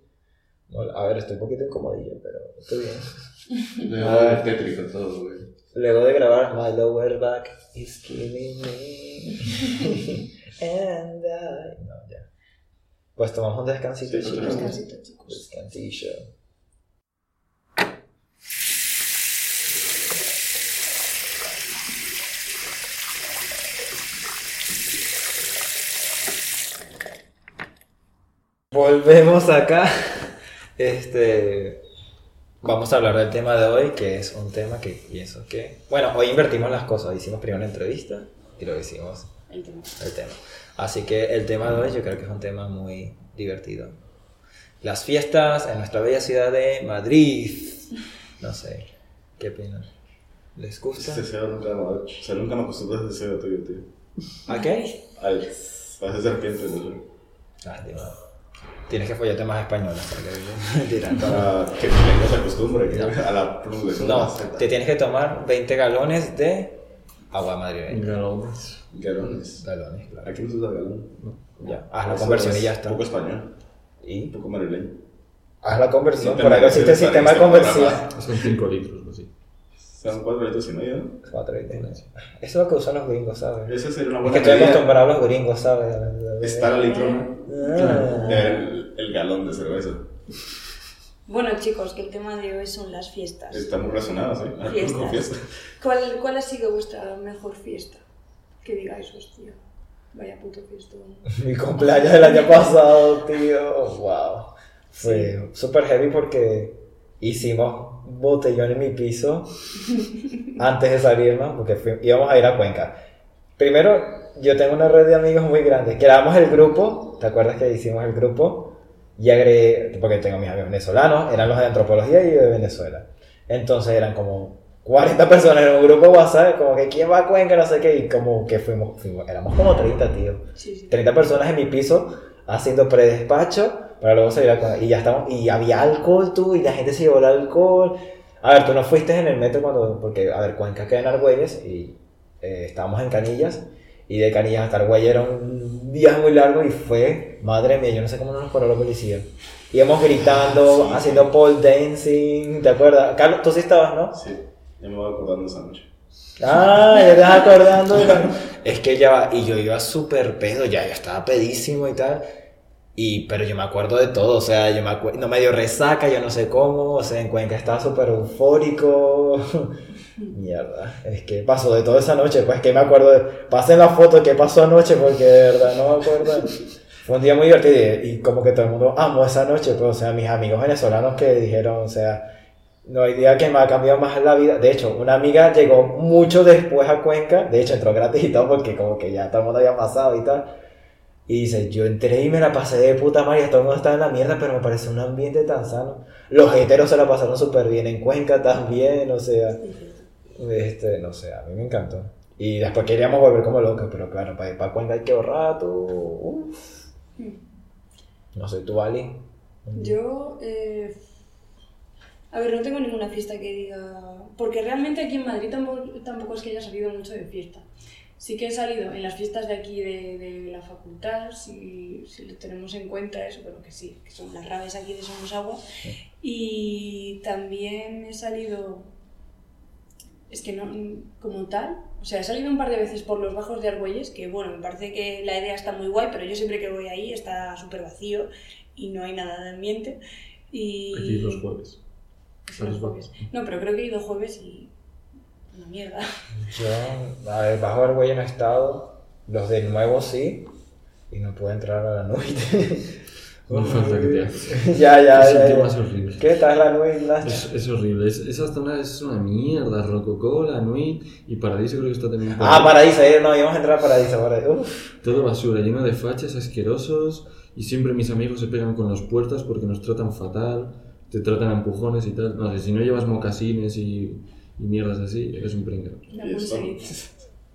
Bueno, a ver, estoy un poquito incomodillo, pero estoy bien. De A ver. tétrico todo, güey. Luego de grabar My Lower Back is killing me and I... Pues tomamos un descansito, Sí, chicos. Descansito, chicos. Descansillo. Volvemos acá. Este. Vamos a hablar del tema de hoy, que es un tema que pienso que. Bueno, hoy invertimos las cosas. Hicimos primero una entrevista y luego hicimos El tema. el tema. Así que el tema de hoy yo creo que es un tema muy divertido. Las fiestas en nuestra bella ciudad de Madrid. No sé, ¿qué opinan? ¿Les gusta? Ese deseo nunca, me- o sea, nunca me acostumbré a ese deseo tuyo, tío. ¿A qué? Al, parece serpiente, no sé. Ah, Dios. Tienes que follarte más española. porque- Mentira, no. Para que mi lengua se acostumbre que a la pluma No, te tienes que tomar 20 galones de agua madrileña. Galones. Galones. Galones, claro. Aquí no se usa galón. Ya, haz la Eso conversión es y ya está. Un poco español, ¿Y? un poco madrileño. Haz la conversión, por algo existe el sistema de este conversión. programa. Son 5 litros o así. Son cuatro litros y medio. ¿no? Cuatro y medio. Eso es lo que usan los gringos, ¿sabes? Esa sería una Es buena que estoy acostumbrado a los gringos, ¿sabes? Está la litrona. Ah. El, el galón de cerveza. Bueno, chicos, que el tema de hoy son las fiestas. Está muy relacionado, sí. Con Fiestas. fiesta. ¿Cuál, ¿Cuál ha sido vuestra mejor fiesta? Que digáis, hostia, vaya puto fiesta. Mi cumpleaños del año pasado, tío. Wow. Fue súper heavy porque hicimos botellón en mi piso antes de salirnos, porque fui- íbamos a ir a Cuenca. Primero, yo tengo una red de amigos muy grande. Creamos el grupo, ¿te acuerdas que hicimos el grupo? Y agregué, porque tengo mis amigos venezolanos, eran los de antropología y de Venezuela. Entonces eran como 40 personas en un grupo WhatsApp, como que quién va a Cuenca, no sé qué, y como que fuimos, fuimos éramos como 30, tío. Sí, sí. 30 personas en mi piso haciendo predespacho para luego salir a comer. Y ya estamos, y había alcohol tú, y la gente se llevó el alcohol. A ver, tú no fuiste en el metro cuando, porque, a ver, Cuenca queda en Argüelles y eh, estábamos en Canillas. Y de Canillas hasta Argüelles era un día muy largo y fue, madre mía, yo no sé cómo no nos paró la policía. Íbamos gritando, haciendo pole dancing, ¿te acuerdas? Carlos, tú sí estabas, ¿no? Sí, ya me voy acordando esa noche. Ah, ya te estás acordando. Es que ya va, y yo iba súper pedo, ya yo estaba pedísimo y tal. Y, pero yo me acuerdo de todo, o sea, yo me acuerdo, no me dio resaca, yo no sé cómo, o sea, en Cuenca estaba súper eufórico. Mierda, es que pasó de toda esa noche, pues que me acuerdo de, pasen la foto qué pasó anoche, porque de verdad no me acuerdo. Fue un día muy divertido y, y como que todo el mundo amó esa noche, pues, o sea, mis amigos venezolanos que dijeron, o sea, no hay día que me ha cambiado más la vida. De hecho, una amiga llegó mucho después a Cuenca. De hecho, entró gratis y todo porque como que ya todo el mundo había pasado y tal. Y dice, yo entré y me la pasé de puta madre. Todo el mundo estaba en la mierda, pero me parece un ambiente tan sano. Los heteros se la pasaron súper bien en Cuenca también, o sea, este, no sé, a mí me encantó. Y después queríamos volver como locos, pero claro, para ir para Cuenca hay que ahorrar, tú. uf. No sé, tú, Ali. Yo, eh, a ver, no tengo ninguna fiesta que diga... Porque realmente aquí en Madrid tampoco, tampoco es que haya salido mucho de fiesta. Sí que he salido en las fiestas de aquí de, de la facultad, si, si lo tenemos en cuenta eso, pero que sí, que son las raves aquí de Somos Agua. Y también he salido, es que no, como tal, o sea, he salido un par de veces por los bajos de Argüelles, que bueno, me parece que la idea está muy guay, pero yo siempre que voy ahí está súper vacío y no hay nada de ambiente. Y... Aquí los jueves. Sí, los jueves. No, pero creo que he ido jueves y... Una mierda. Yo, a ver, bajo Argüelles no he estado. Los de nuevo sí. Y no puedo entrar a la noche. No falta que te hagas. ya, ya, Es ya. el ya. tema es horrible. ¿Qué tal la Nuit, Nacho? Es, es horrible. Es- esa zona es una mierda. Rococó, la Nuit y Paradiso creo que está también. por Ah, ahí. Paraíso, eh, no, íbamos a entrar a Paraíso. Paraíso. Uf. Todo basura, lleno de fachas asquerosos. Y siempre mis amigos se pegan con los puertas porque nos tratan fatal. Te tratan a empujones y tal. No sé, si no llevas mocasines y, y mierdas así, eres un pringao. La pulserita.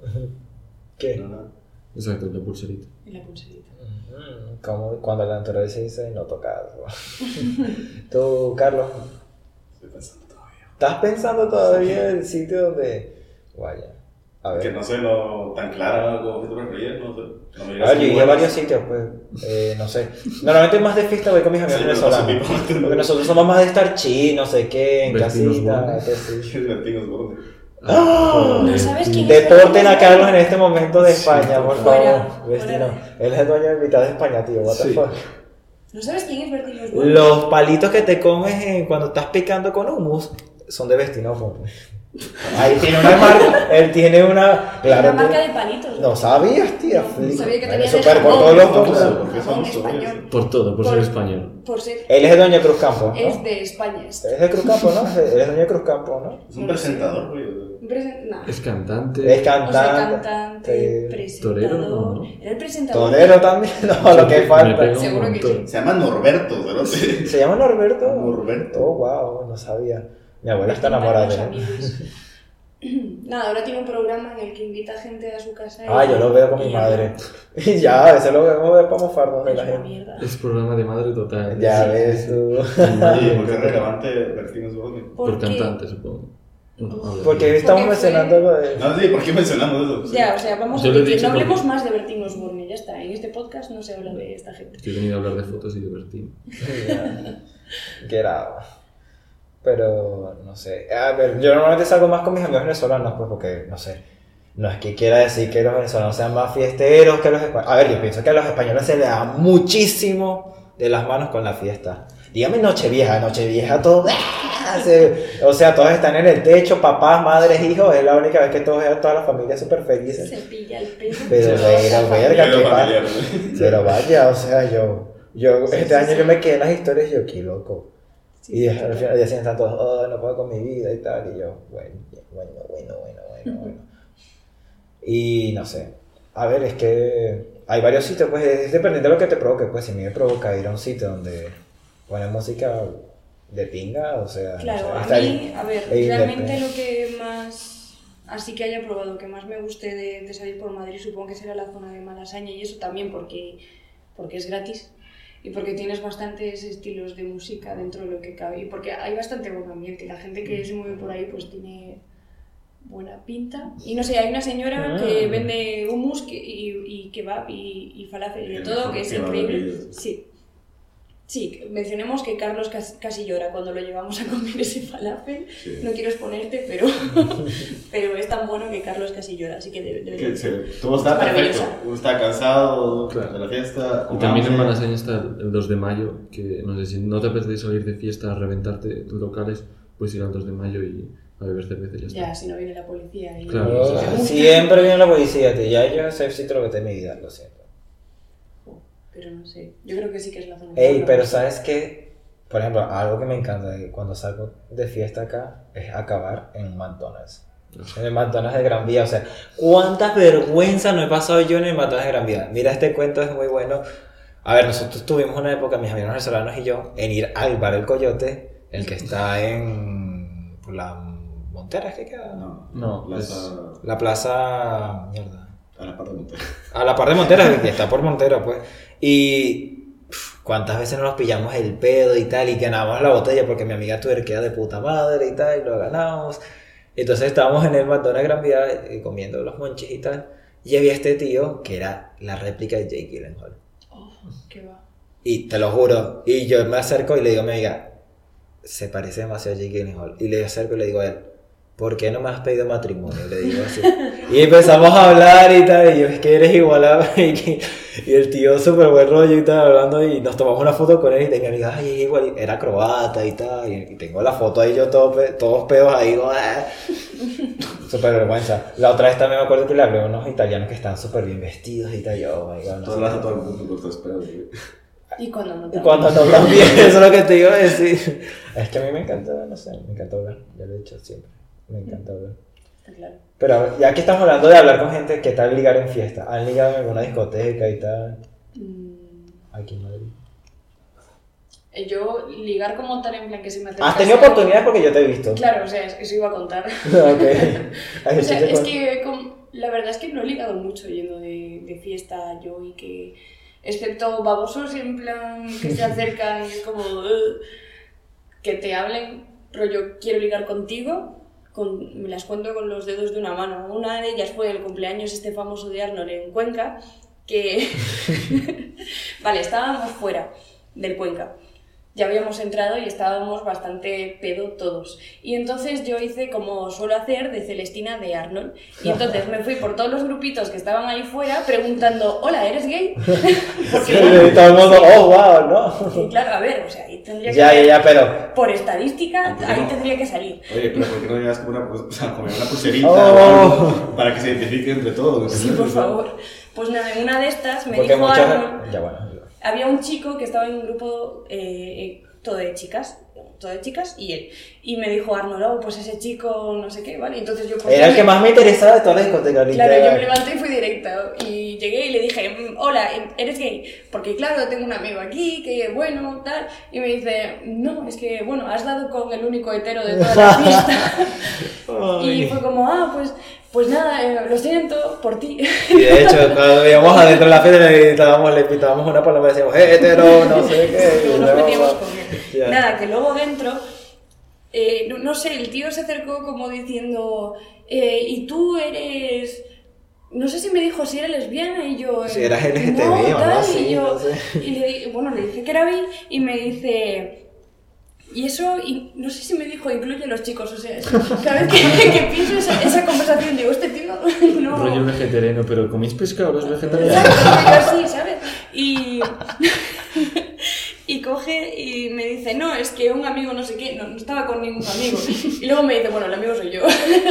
¿Qué? No, no. Exacto, la pulserita. Y la pulserita. Mm, Como cuando la naturaleza dice no tocar. Tú, Carlos, Estoy pensando todavía. ¿estás pensando todavía el sitio donde. Vaya. A Que ver. no sé, no tan clara como fiesta preferida, no sé. No me A ver, a varios sitios, pues. Eh, no sé. Normalmente más de fiesta voy con mis amigos Sí, venezolanos. mi Porque nosotros somos más de estar chill, no sé qué, en casita, que sí. Qué. ¡Ah! ¿No sabes quién es Deporten a? Carlos en este momento de España, por Fuera, favor. Vecino. Él es el dueño de mitad de España, tío. What the Sí. fuck. ¿No sabes quién es Osborne? Los palitos que te comes en- cuando estás picando con hummus son de Vestino. Ahí tiene una marca. Él tiene una. Claro. Una marca de palitos. No sabías, tía. No, sabía que tenía de súper por todos los. ¿Por. Por todo, por, ser Por- español. Por ser... Él es el dueño de Cruz Campo. ¿no? Es de España. Es Es de Cruz Campo, ¿no? Él es dueño de Cruz Campo, ¿no? Es un presentador, presen- nah. Es cantante. Es O sea, cantante. cantante, sí. presentador. Torero, ¿no, no? Era el presentador. Torero también. No, lo que falta. Seguro que montón. Se llama Norberto, ¿verdad? Sí. ¿Se llama Norberto? Norberto. Oh, wow, no sabía. Mi abuela está enamorada de él. Nada, ahora tiene un programa en el que invita gente a su casa. Ah, y- yo lo veo con mi madre. Y ya, a veces lo vemos para mofarnos de Es la una gente. mierda. Es programa de madre total. Ya Sí. ves tú. ¿por qué es relevante Bertín Osborne? Por Porque- cantante, supongo. habla. Porque estamos Porque fue- mencionando lo de... No, sí, ¿por qué mencionamos eso? Ya, o sea, vamos Yo a decir, no hablemos porque- más de Bertín Osborne, ya está. En este podcast no se habla de esta gente. Yo he venido a hablar de fotos y de Bertín. Get out. Pero, no sé. A ver, yo normalmente salgo más con mis amigos venezolanos, pues, porque, no sé. No es que quiera decir que los venezolanos sean más fiesteros que los españoles. A ver, yo pienso que a los españoles se les da muchísimo de las manos con la fiesta. Dígame Nochevieja, Nochevieja, todo. ¡ah! Se- o sea, todos están en el techo, papás, madres, hijos. Es la única vez que todos toda la familia súper felices. Se pilla el pelo. Pero, verga, ¿qué. Pero vaya, o sea, yo, yo Sí, este sí, año sí. yo me quedé en las historias y yo, qué loco. Sí, y al final están todos, oh, no puedo con mi vida y tal. Y yo, bueno, bueno, bueno, bueno, bueno, bueno. Y no sé. A ver, es que hay varios sitios, pues es dependiendo de lo que te provoque. Pues si a mí me provoca ir a un sitio donde ponen música de pinga, o sea. no Claro, sé, a mí, a ver, realmente lo que más, así que haya probado, que más me guste de, de salir por Madrid, supongo que será la zona de Malasaña y eso también porque, porque es gratis y porque tienes bastantes estilos de música dentro de lo que cabe y porque hay bastante buen ambiente. La gente que se mueve por ahí pues tiene buena pinta. Y no sé, hay una señora que Mm. vende hummus que, y, y kebab y, y falafel y de todo, que es increíble. Sí. Sí, mencionemos que Carlos cas- casi llora cuando lo llevamos a comer ese falafel. Sí. No quiero exponerte, pero, pero es tan bueno que Carlos casi llora, así que debe- Que debería se- Todo está perfecto. Está cansado Claro. de la fiesta. Y también en. Malasaña está el 2 de mayo, que no sé si no te apetece salir de fiesta a reventarte tus locales, puedes ir al 2 de mayo y a beber cerveza y ya está. Ya, si no viene la policía y... Claro, sí, sí. Siempre viene la policía, tío. Ya yo ese sitio lo que te mi vida, lo siento. Pero no sé, yo creo que sí que es la zona. Ey, pero. ¿sabes qué? Por ejemplo, algo que me encanta de cuando salgo de fiesta acá es acabar en un McDonald's. En el McDonald's de Gran Vía, o sea, cuántas vergüenzas no he pasado yo en el McDonald's de Gran Vía. Mira, este cuento es muy bueno. A ver, nosotros tuvimos una época, mis amigos venezolanos y yo, en ir al bar El Coyote, el que está en la Montera, ¿es que queda? No, No, Plaza- La plaza... Mierda. a la parte de Montero. A la par de Montera, que está por Montero, pues. Y cuántas veces nos pillamos el pedo y tal, y ganamos la botella porque mi amiga tuerquea de puta madre y tal, y lo ganamos. Entonces estábamos en el McDonald's Gran Vía eh, comiendo los monchis y tal, y había este tío que era la réplica de Jake Gyllenhaal. Oh, qué va. Y te lo juro, y yo me acerco y le digo a mi amiga, se parece demasiado a Jake Gyllenhaal. Y le acerco y le digo a él, ¿por qué no me has pedido matrimonio? Le digo así. Y empezamos a hablar y tal, y yo, es que eres igual a... Y, y el tío súper buen rollo y tal, hablando, y nos tomamos una foto con él, y mi amiga, ay, es igual, y era croata y tal, y, tengo la foto ahí yo todo, todos pedos ahí, "Ah". Súper vergüenza. La otra vez también me acuerdo que le hablé a unos italianos que están súper bien vestidos y tal, yo, oh my God, no Todo el mundo espera, güey. Y cuando no Y te cuando no también, eso es lo que te iba a decir. Es que a mí me encanta, no sé, me encanta hablar, ya lo he dicho siempre, me encanta hablar. Está claro. Pero ya que estamos hablando de hablar con gente, ¿qué tal ligar en fiesta? ¿Han ligado en alguna discoteca y tal? Mm, Aquí en Madrid. eh, Yo ligar como tal en plan que se me ¿Has tenido oportunidades porque yo te he visto? Claro, o sea, es- eso iba a contar. ok. O sea, es que la verdad es que no he ligado mucho yendo de, de fiesta yo y que, excepto babosos en plan que se acercan y es como que te hablen, rollo, quiero ligar contigo, con, me las cuento con los dedos de una mano. Una de ellas fue el cumpleaños este famoso de Arnold en Cuenca, que... vale, estábamos fuera del Cuenca. Ya habíamos entrado y estábamos bastante pedo todos. Y entonces yo hice como suelo hacer de Celestina de Arnold. Y entonces me fui por todos los grupitos que estaban ahí fuera preguntando, hola, ¿eres gay? Sí, todo el mundo, oh, wow, ¿no? Y claro, a ver, o sea, ahí tendría que... Ya, ya, ya, pero... Por estadística, ¿Por qué ahí no? tendría que salir. Oye, pero ¿por qué no llevas como una, o sea, como una pulserita Oh. o algo para que se identifique entre todos? Sí, por favor. Pues nada, en una de estas me Porque dijo muchas... Arnold... Ya, bueno. Había un chico que estaba en un grupo eh, eh, todo de chicas, todo de chicas y él. Y me dijo Arnold, oh, pues ese chico, no sé qué, ¿vale? Entonces yo... pues, Era el que más me interesaba de toda la discoteca. Claro, yo literal. me levanté y fui directa y llegué y le dije, "Mm, hola, ¿eres gay? Porque claro, tengo un amigo aquí que bueno, tal. Y me dice, no, es que bueno, has dado con el único hetero de toda la fiesta. y fue como, ah, pues, pues nada, eh, lo siento por ti. Y de hecho, cuando íbamos adentro de la fiesta le gritábamos, le pitábamos una paloma y decíamos, hetero, no sé qué. nos metíamos con él. Nada, que luego dentro eh, no, no sé, el tío se acercó como diciendo, eh, y tú eres... No sé si me dijo si era lesbiana y yo... Si eras LGTB no, o no, sí, y yo, no sé. y le bueno, le dije que era bi y me dice... Y eso, y no sé si me dijo, incluye a los chicos, o sea, es- cada vez que, que pienso esa, esa conversación digo, este tío no... Rollo vegetariano, pero ¿coméis pescado los vegetarianos? Exacto, sí, ¿sabes? Y, y coge y me dice, no, es que un amigo no sé qué, no, no estaba con ningún amigo. Y luego me dice, bueno, el amigo soy yo.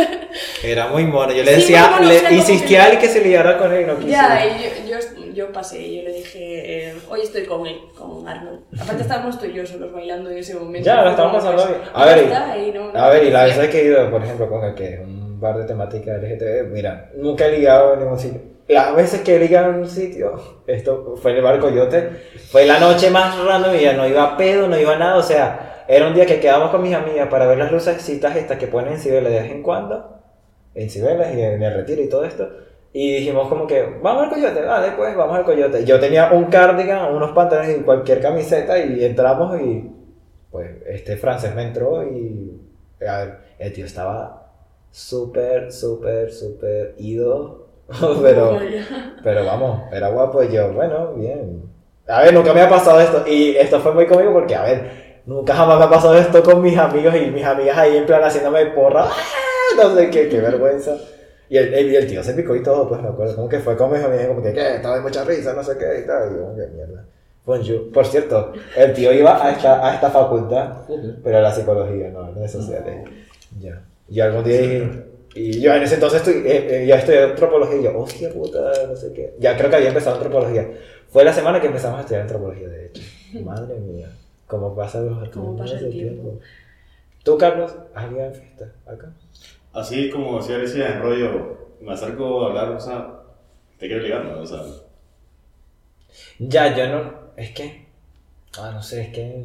Era muy mono. Yo le Sí, decía, mono, le insistía que- a él que se liara con él no quiso. ya, y yo, yo, yo pasé y yo le dije, eh, hoy estoy con él, con Arnold. Aparte estábamos tú y yo solos bailando en ese momento. Ya, lo como, pasando pues, bien. A ya ver, y no- A ver, y la vez que he ido, por ejemplo, con el que es un bar de temática LGTB, mira, nunca he ligado en ningún sitio. Las veces que he ligado en un sitio, esto fue en el bar Coyote, fue la noche más random y ya no iba a pedo, no iba a nada, o sea, era un día que quedábamos con mis amigas para ver las lucecitas estas que ponen en Cibeles de vez en cuando, en Cibeles y en el Retiro y todo esto. Y dijimos como que, vamos al Coyote, vale, pues vamos al Coyote. Yo tenía un cardigan, unos pantalones y cualquier camiseta y entramos y pues este francés me entró y a ver, el tío estaba súper, súper, súper ido, pero, Como ya. pero vamos, era guapo y yo, bueno, bien. A ver, nunca me ha pasado esto y esto fue muy cómico porque, a ver, nunca jamás me ha pasado esto con mis amigos y mis amigas ahí en plan haciéndome porra, ¡ah! no sé qué, qué vergüenza. Y el, el, el tío se picó y todo, pues me acuerdo, como que fue con mis amigas, como que, ¿qué? Estaba de mucha risa, no sé qué y tal, y yo, qué mierda. Bonjour. Por cierto, el tío iba a esta, a esta facultad pero la psicología, no, no de sociales. Ya. Y algún día dije, y yo en ese entonces estoy, eh, eh, ya estudié antropología y yo, hostia puta, no sé qué. Ya creo que había empezado antropología. Fue la semana que empezamos a estudiar antropología, de hecho. Madre mía, cómo pasa los Cómo pasa el tiempo. ¿Tú, Carlos, has ido en fiesta acá? Así como decía Alicia en rollo, me acerco a hablar, o sea, te quiero ligar, ¿no? O sea, Ya, yo no, es que, ah, no sé, es que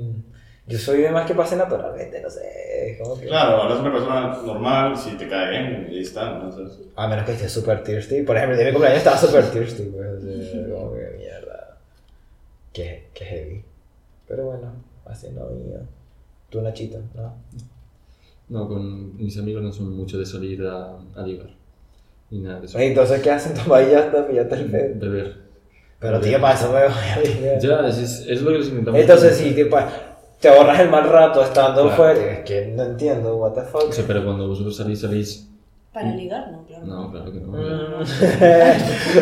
yo soy de más que pase naturalmente, no sé, es como que... claro, hablas con una persona normal, si te cae bien, y ahí está, ¿no? Sea, A menos que esté súper thirsty. Por ejemplo, de mi cumpleaños estaba súper thirsty, pues. como que mierda. Qué, qué heavy. Pero bueno, así no mío. Tú, Nachito, ¿no? No, con mis amigos no son mucho de salir a, a ligar. Ni nada de eso. Entonces, ¿qué hacen? Toma y ya está, pillaste el pedo. Beber. Pero, tío, para eso me voy a vivir. Ya, es, es, es lo que les intentamos. Entonces, sí, tipo, te ahorras el mal rato estando Claro. fuera. Es que no entiendo, what the O fuck. sea, pero cuando vosotros salís, salís. Para ligar, no, claro. No, claro que no. Mm.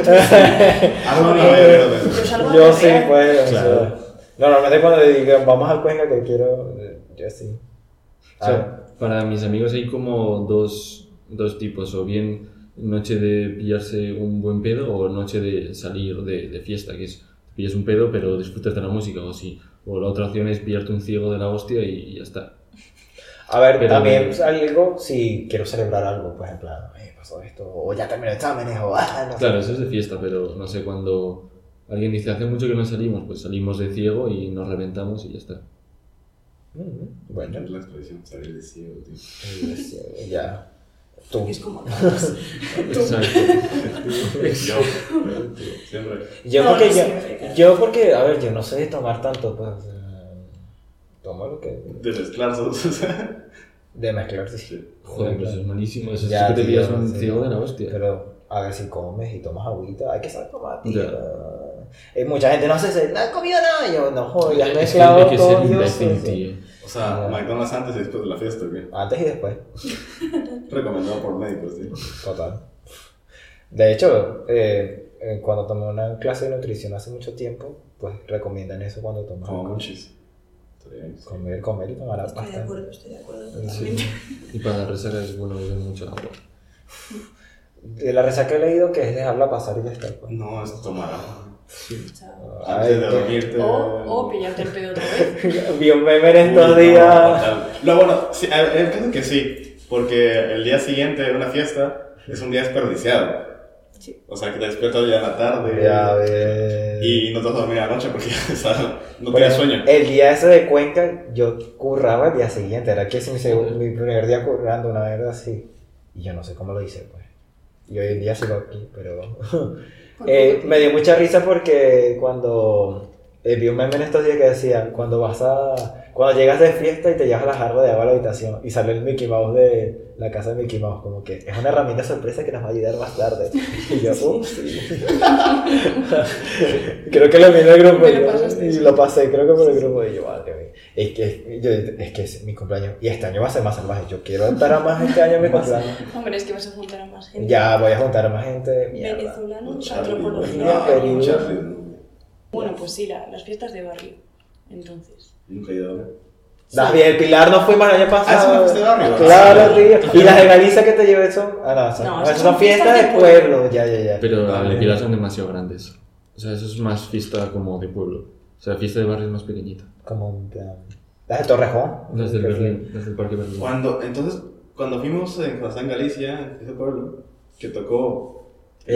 Yo salgo a Yo sí, pues. o Claro. sea, normalmente cuando le digan vamos al Cuenca que quiero, eh, yo sí. O sea, para mis amigos hay como dos, dos tipos, o bien noche de pillarse un buen pedo o noche de salir de, de fiesta, que es pillas un pedo pero disfrutas de la música, o sí. O la otra opción es pillarte un ciego de la hostia y, ya está. A ver, Pero- también pues, algo si quiero celebrar algo, pues en plan, "Ay, pasó esto, o ya terminé exámenes, o ah, no sé. Claro, eso es de fiesta, pero no sé, cuando alguien dice hace mucho que no salimos, pues salimos de ciego y nos reventamos y ya está. Mm, Bueno, la expresión salir de ciego, tío. ya. Tú. Es como todos. Exacto. Yo, siempre. Yo No, porque no yo, siempre, yo porque, a ver, yo no sé de tomar tanto, pues, sea, tomo lo que, De sea. de mezclar, sí. Sí. Joder, pues es malísimo. Eso Ya, sí que te pillas un ciego de la hostia. Pero, a ver, si comes y tomas agüita, hay que saber tomar, tío. Ya. Y mucha gente no hace, no he comido nada, yo, no, joder, ya has Es que mezclado hay que todo, ser Dios, sí, sí. O sea. McDonald's antes y después de la fiesta, ¿qué? Antes y después. Recomendado por médicos, tío. Total. De hecho, eh, eh, cuando tomé una clase de nutrición hace mucho tiempo, pues recomiendan eso cuando tomas Como munchies. Comer, comer y tomar Estoy de acuerdo, estoy de acuerdo. Sí. Y para la resaca es bueno beber mucho agua. De la resaca he leído que es dejarla pasar y ya está. pues. No, es tomar agua. Chao. Ay, Antes de dormirte. O, o pillarte el pedo otra vez. Vi un meme en estos no, días. No, bueno, sí, a ver, entiendo que sí, porque el día siguiente de una fiesta es un día desperdiciado. Sí. O sea, que te despiertas ya en la tarde Ya ves. y no te vas a dormir a la noche porque o sea, no Bueno, tienes sueño. El día ese de Cuenca, yo curraba el día siguiente. Era que es mi, seg- mi primer día currando, una verdad así. Y yo no sé cómo lo hice, pues. Y hoy en día sigo aquí, pero. Eh, me dio mucha risa porque cuando Eh, vi un meme en estos días que decía, cuando vas a... Cuando llegas de fiesta y te llevas la jarra de agua a la habitación y sale el Mickey Mouse de la casa de Mickey Mouse, como que es una herramienta sorpresa que nos va a ayudar más tarde. Y yo, sí. creo que lo vi en el grupo y, lo yo- pasaste, y sí. lo pasé, creo que por el grupo y yo, madre mía. Es que, yo, es que es mi cumpleaños y este año va a ser más salvaje. Yo quiero estar a más este año en mi cumpleaños. Hombre, es que vas a juntar a más gente. Ya voy a juntar a más gente. Charlie, antropología. Bueno, pues sí, la- las fiestas de barrio. Entonces. Nunca he ido a bien, el Pilar no fuimos el año pasado. Ah, es una fiesta de barrio. Claro, Sí. tío. Y las de Galicia que te llevé son. Ah, no, son, No, esas son son fiestas de de pueblo. Ya, ya, ya. Pero las de Pilar son demasiado grandes. O sea, eso es más fiesta como de pueblo. O sea, fiesta de barrio es más pequeñita. Como un plan. Las de Torrejón. Las del Berlín, las del Parque Berlín. Cuando, entonces, cuando fuimos en, Galicia, en ese pueblo, que tocó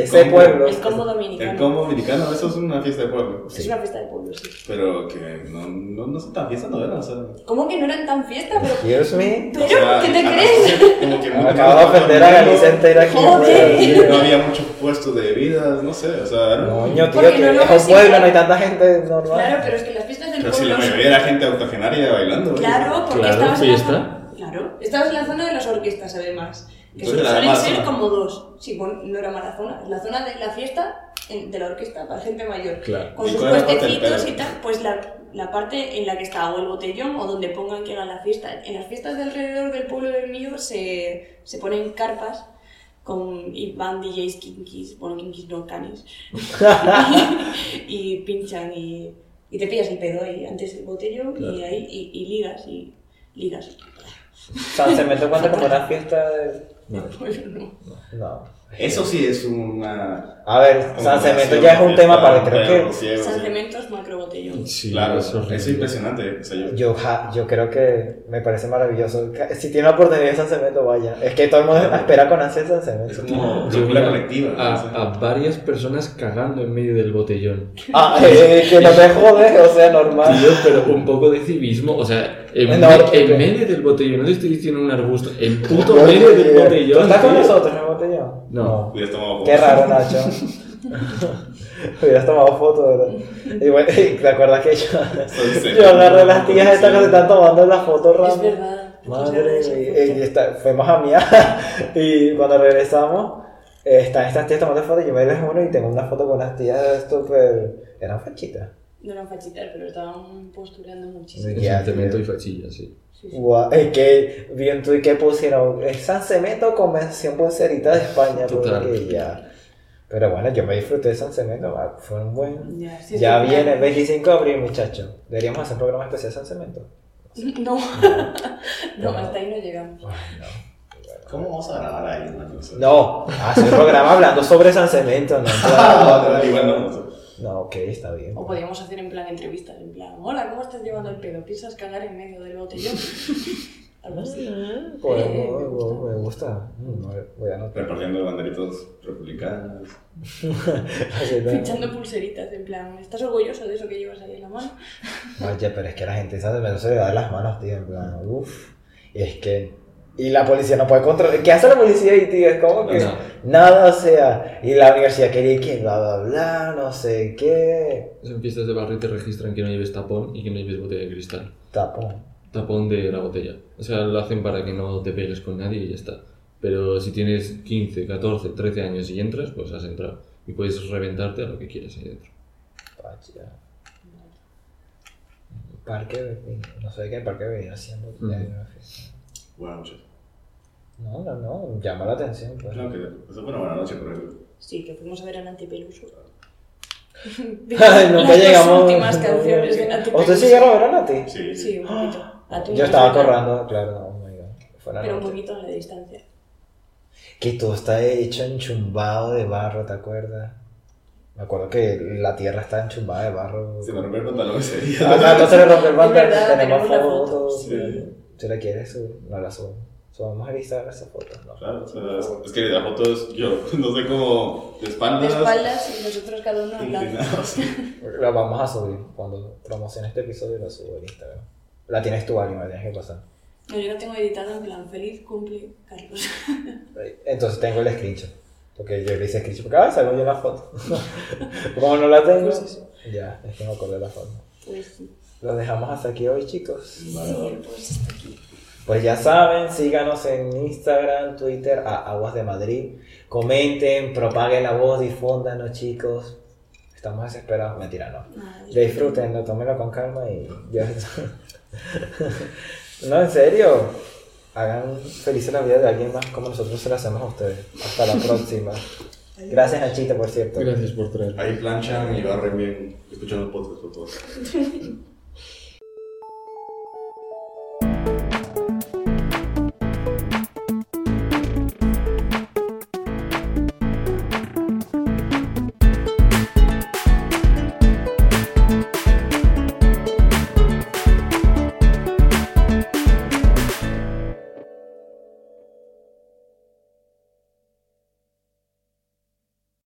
Ese combo- pueblo. El combo El dominicano. combo dominicano, eso es una fiesta de pueblo. Es una fiesta de pueblo, sí. Pero que no, no, no son tan fiesta, no era, o sea. ¿Cómo que no eran tan fiesta? Pero. Dios mío. Pero, o sea, ¿qué te crees? Como que Me acabo de ofender a Galicia entera aquí. Joder. No había muchos puestos de bebidas, no sé, o sea, era- Coño, tío, Porque que no es un pueblo, no hay tanta gente normal. Claro, pero es que las fiestas del Pero si la pueblo. mayoría era gente octogenaria bailando. Claro, porque Claro, estabas en la fiesta. Claro, estabas en la zona de las orquestas, además. Que suelen ser zona. como dos. Sí, bueno, no era mala zona. La zona de la fiesta en- de la orquesta para gente mayor. Claro. Con ¿Y sus la puestecitos y tal, pues la, la parte en la que está o el botellón o donde pongan que hagan la fiesta. En las fiestas de alrededor del pueblo del mío se, se ponen carpas con, y van DJs kinkis, bueno, kinkis no canis, y, pinchan y, y te pillas el pedo ahí antes del botellón y ahí y, y ligas y ligas. San Cemento cuenta como una fiesta de. Vale. Pues no. No. Eso sí es una. A ver, San Cemento ya es un tema para creo que. San Cemento es macro botellón. Sí, Claro, es horrible. es impresionante. O sea, yo, Yo, ja- yo creo que me parece maravilloso. Si tiene la oportunidad de San Cemento, vaya. Es que todo el mundo espera con ansia San es Cemento. como Yo vi locura a, colectiva. ¿no? Sea, a, a varias personas cagando en medio del botellón. Ah, eh, que no te jodes, o sea, normal. Tío, pero un poco de civismo. O sea, en, No, me- porque- en medio del botellón. No te estoy diciendo un arbusto. En puto medio del ¿Tú botellón. estás con nosotros en el botellón? No. hubieras tomado Qué fotos. raro, Nacho. Hubieras tomado fotos, ¿verdad? Y bueno, ¿te acuerdas que yo, yo agarré las tías estas que se están tomando las fotos Es raras? verdad. Madre mía, y está- fuimos a miar y cuando regresamos eh, están estas tías tomando fotos y yo me les uno y tengo una foto con unas tías súper... eran fachitas. No eran fachitas, pero estaban postureando muchísimo. Ya, un cemento y fachilla, sí. Sí, sí. Guau, es que vi en Twitter que pusieron es San Cemento Convención Pulserita de España. Total. porque ya. Pero bueno, yo me disfruté de San Cemento, va, fue un buen... Ya, sí, ya sí, viene, claro. 25 de abril, muchachos. Deberíamos hacer un programa especial de San Cemento. No, no, hasta ahí no llegamos. Ay, no. ¿Cómo vamos a grabar ahí, No, hacer un programa hablando sobre San Cemento, no. Ah, no, igual no. No, ok, está bien. O podríamos hacer en plan entrevistas, en plan, hola, ¿cómo estás llevando el pedo? ¿Piensas cagar en medio del botellón? Algo así. Pues, Eh, me, me gusta. me gusta. Mm, Voy a anotar. Repartiendo banderitos republicanas. De- Pinchando pulseritas, en plan, ¿estás orgulloso de eso que llevas ahí en la mano? Oye, pero es que la gente San Cemento se le da las manos, tío. En plan, uff. Y es que. Y la policía no puede controlar. ¿Qué hace la policía ahí, tío? Es como que. Nada. Nada, o sea. Y la universidad quería que bla, bla, bla, no sé qué. En fiestas de barrio te registran que no lleves tapón y que no lleves botella de cristal. Tapón. Tapón de la botella. O sea, lo hacen para que no te pegues con nadie y ya está. Pero si tienes 15, 14, 13 años y entras, pues has entrado. Y puedes reventarte a lo que quieras ahí dentro. Vaya. Parque, no sé qué parque venía haciendo. Una fiesta. Buenas noches. No, no, no, llama la atención. Pues. No, que eso fue una buena noche, por ejemplo. Sí, que fuimos a ver a Nanti Peluso. Ay, nunca Las llegamos. dos últimas no, canciones de ¿Ustedes llegaron a ver a Nati? Sí, Sí, un poquito. La tuya Yo estaba corrando, claro, no, oh my God. Pero un poquito a la distancia. Que todo está hecho enchumbado de barro, ¿te acuerdas? Me acuerdo que la tierra está enchumbada de barro. Se me rompió el pantalón ese día. Ah, no, no se le rompe el pantalón, tenemos fotos. foto, sí. Si la quieres subir, no la subo. Subamos a Instagram esa foto, no. Claro, o sea, es- es que la foto es yo, no sé cómo, de De espaldas. espaldas y nosotros cada uno hablando. La vamos a subir. Cuando promocione este episodio la subo en Instagram. La tienes tú, alguien, me la tienes que pasar. No, yo la tengo editada en plan, feliz cumple, Carlos. Entonces tengo el screenshot. Porque yo le hice screenshot porque, ah, salgo yo la foto. Como no la tengo, Pues eso. ya, es que me acordé la foto. Pues sí. Lo dejamos hasta aquí hoy, chicos. Sí, pues hasta aquí. Pues ya saben, síganos en Instagram, Twitter, a Aguas de Madrid. Comenten, propaguen la voz, difúndanos, chicos. Estamos desesperados. Mentira, no. Nada, Disfrútenlo, tómenlo con calma y ya No, en serio. Hagan feliz la vida de alguien más como nosotros se la hacemos a ustedes. Hasta la próxima. Gracias, Nachita, por cierto. Gracias por traer. Ahí planchan y barren bien escuchando podcast, por favor.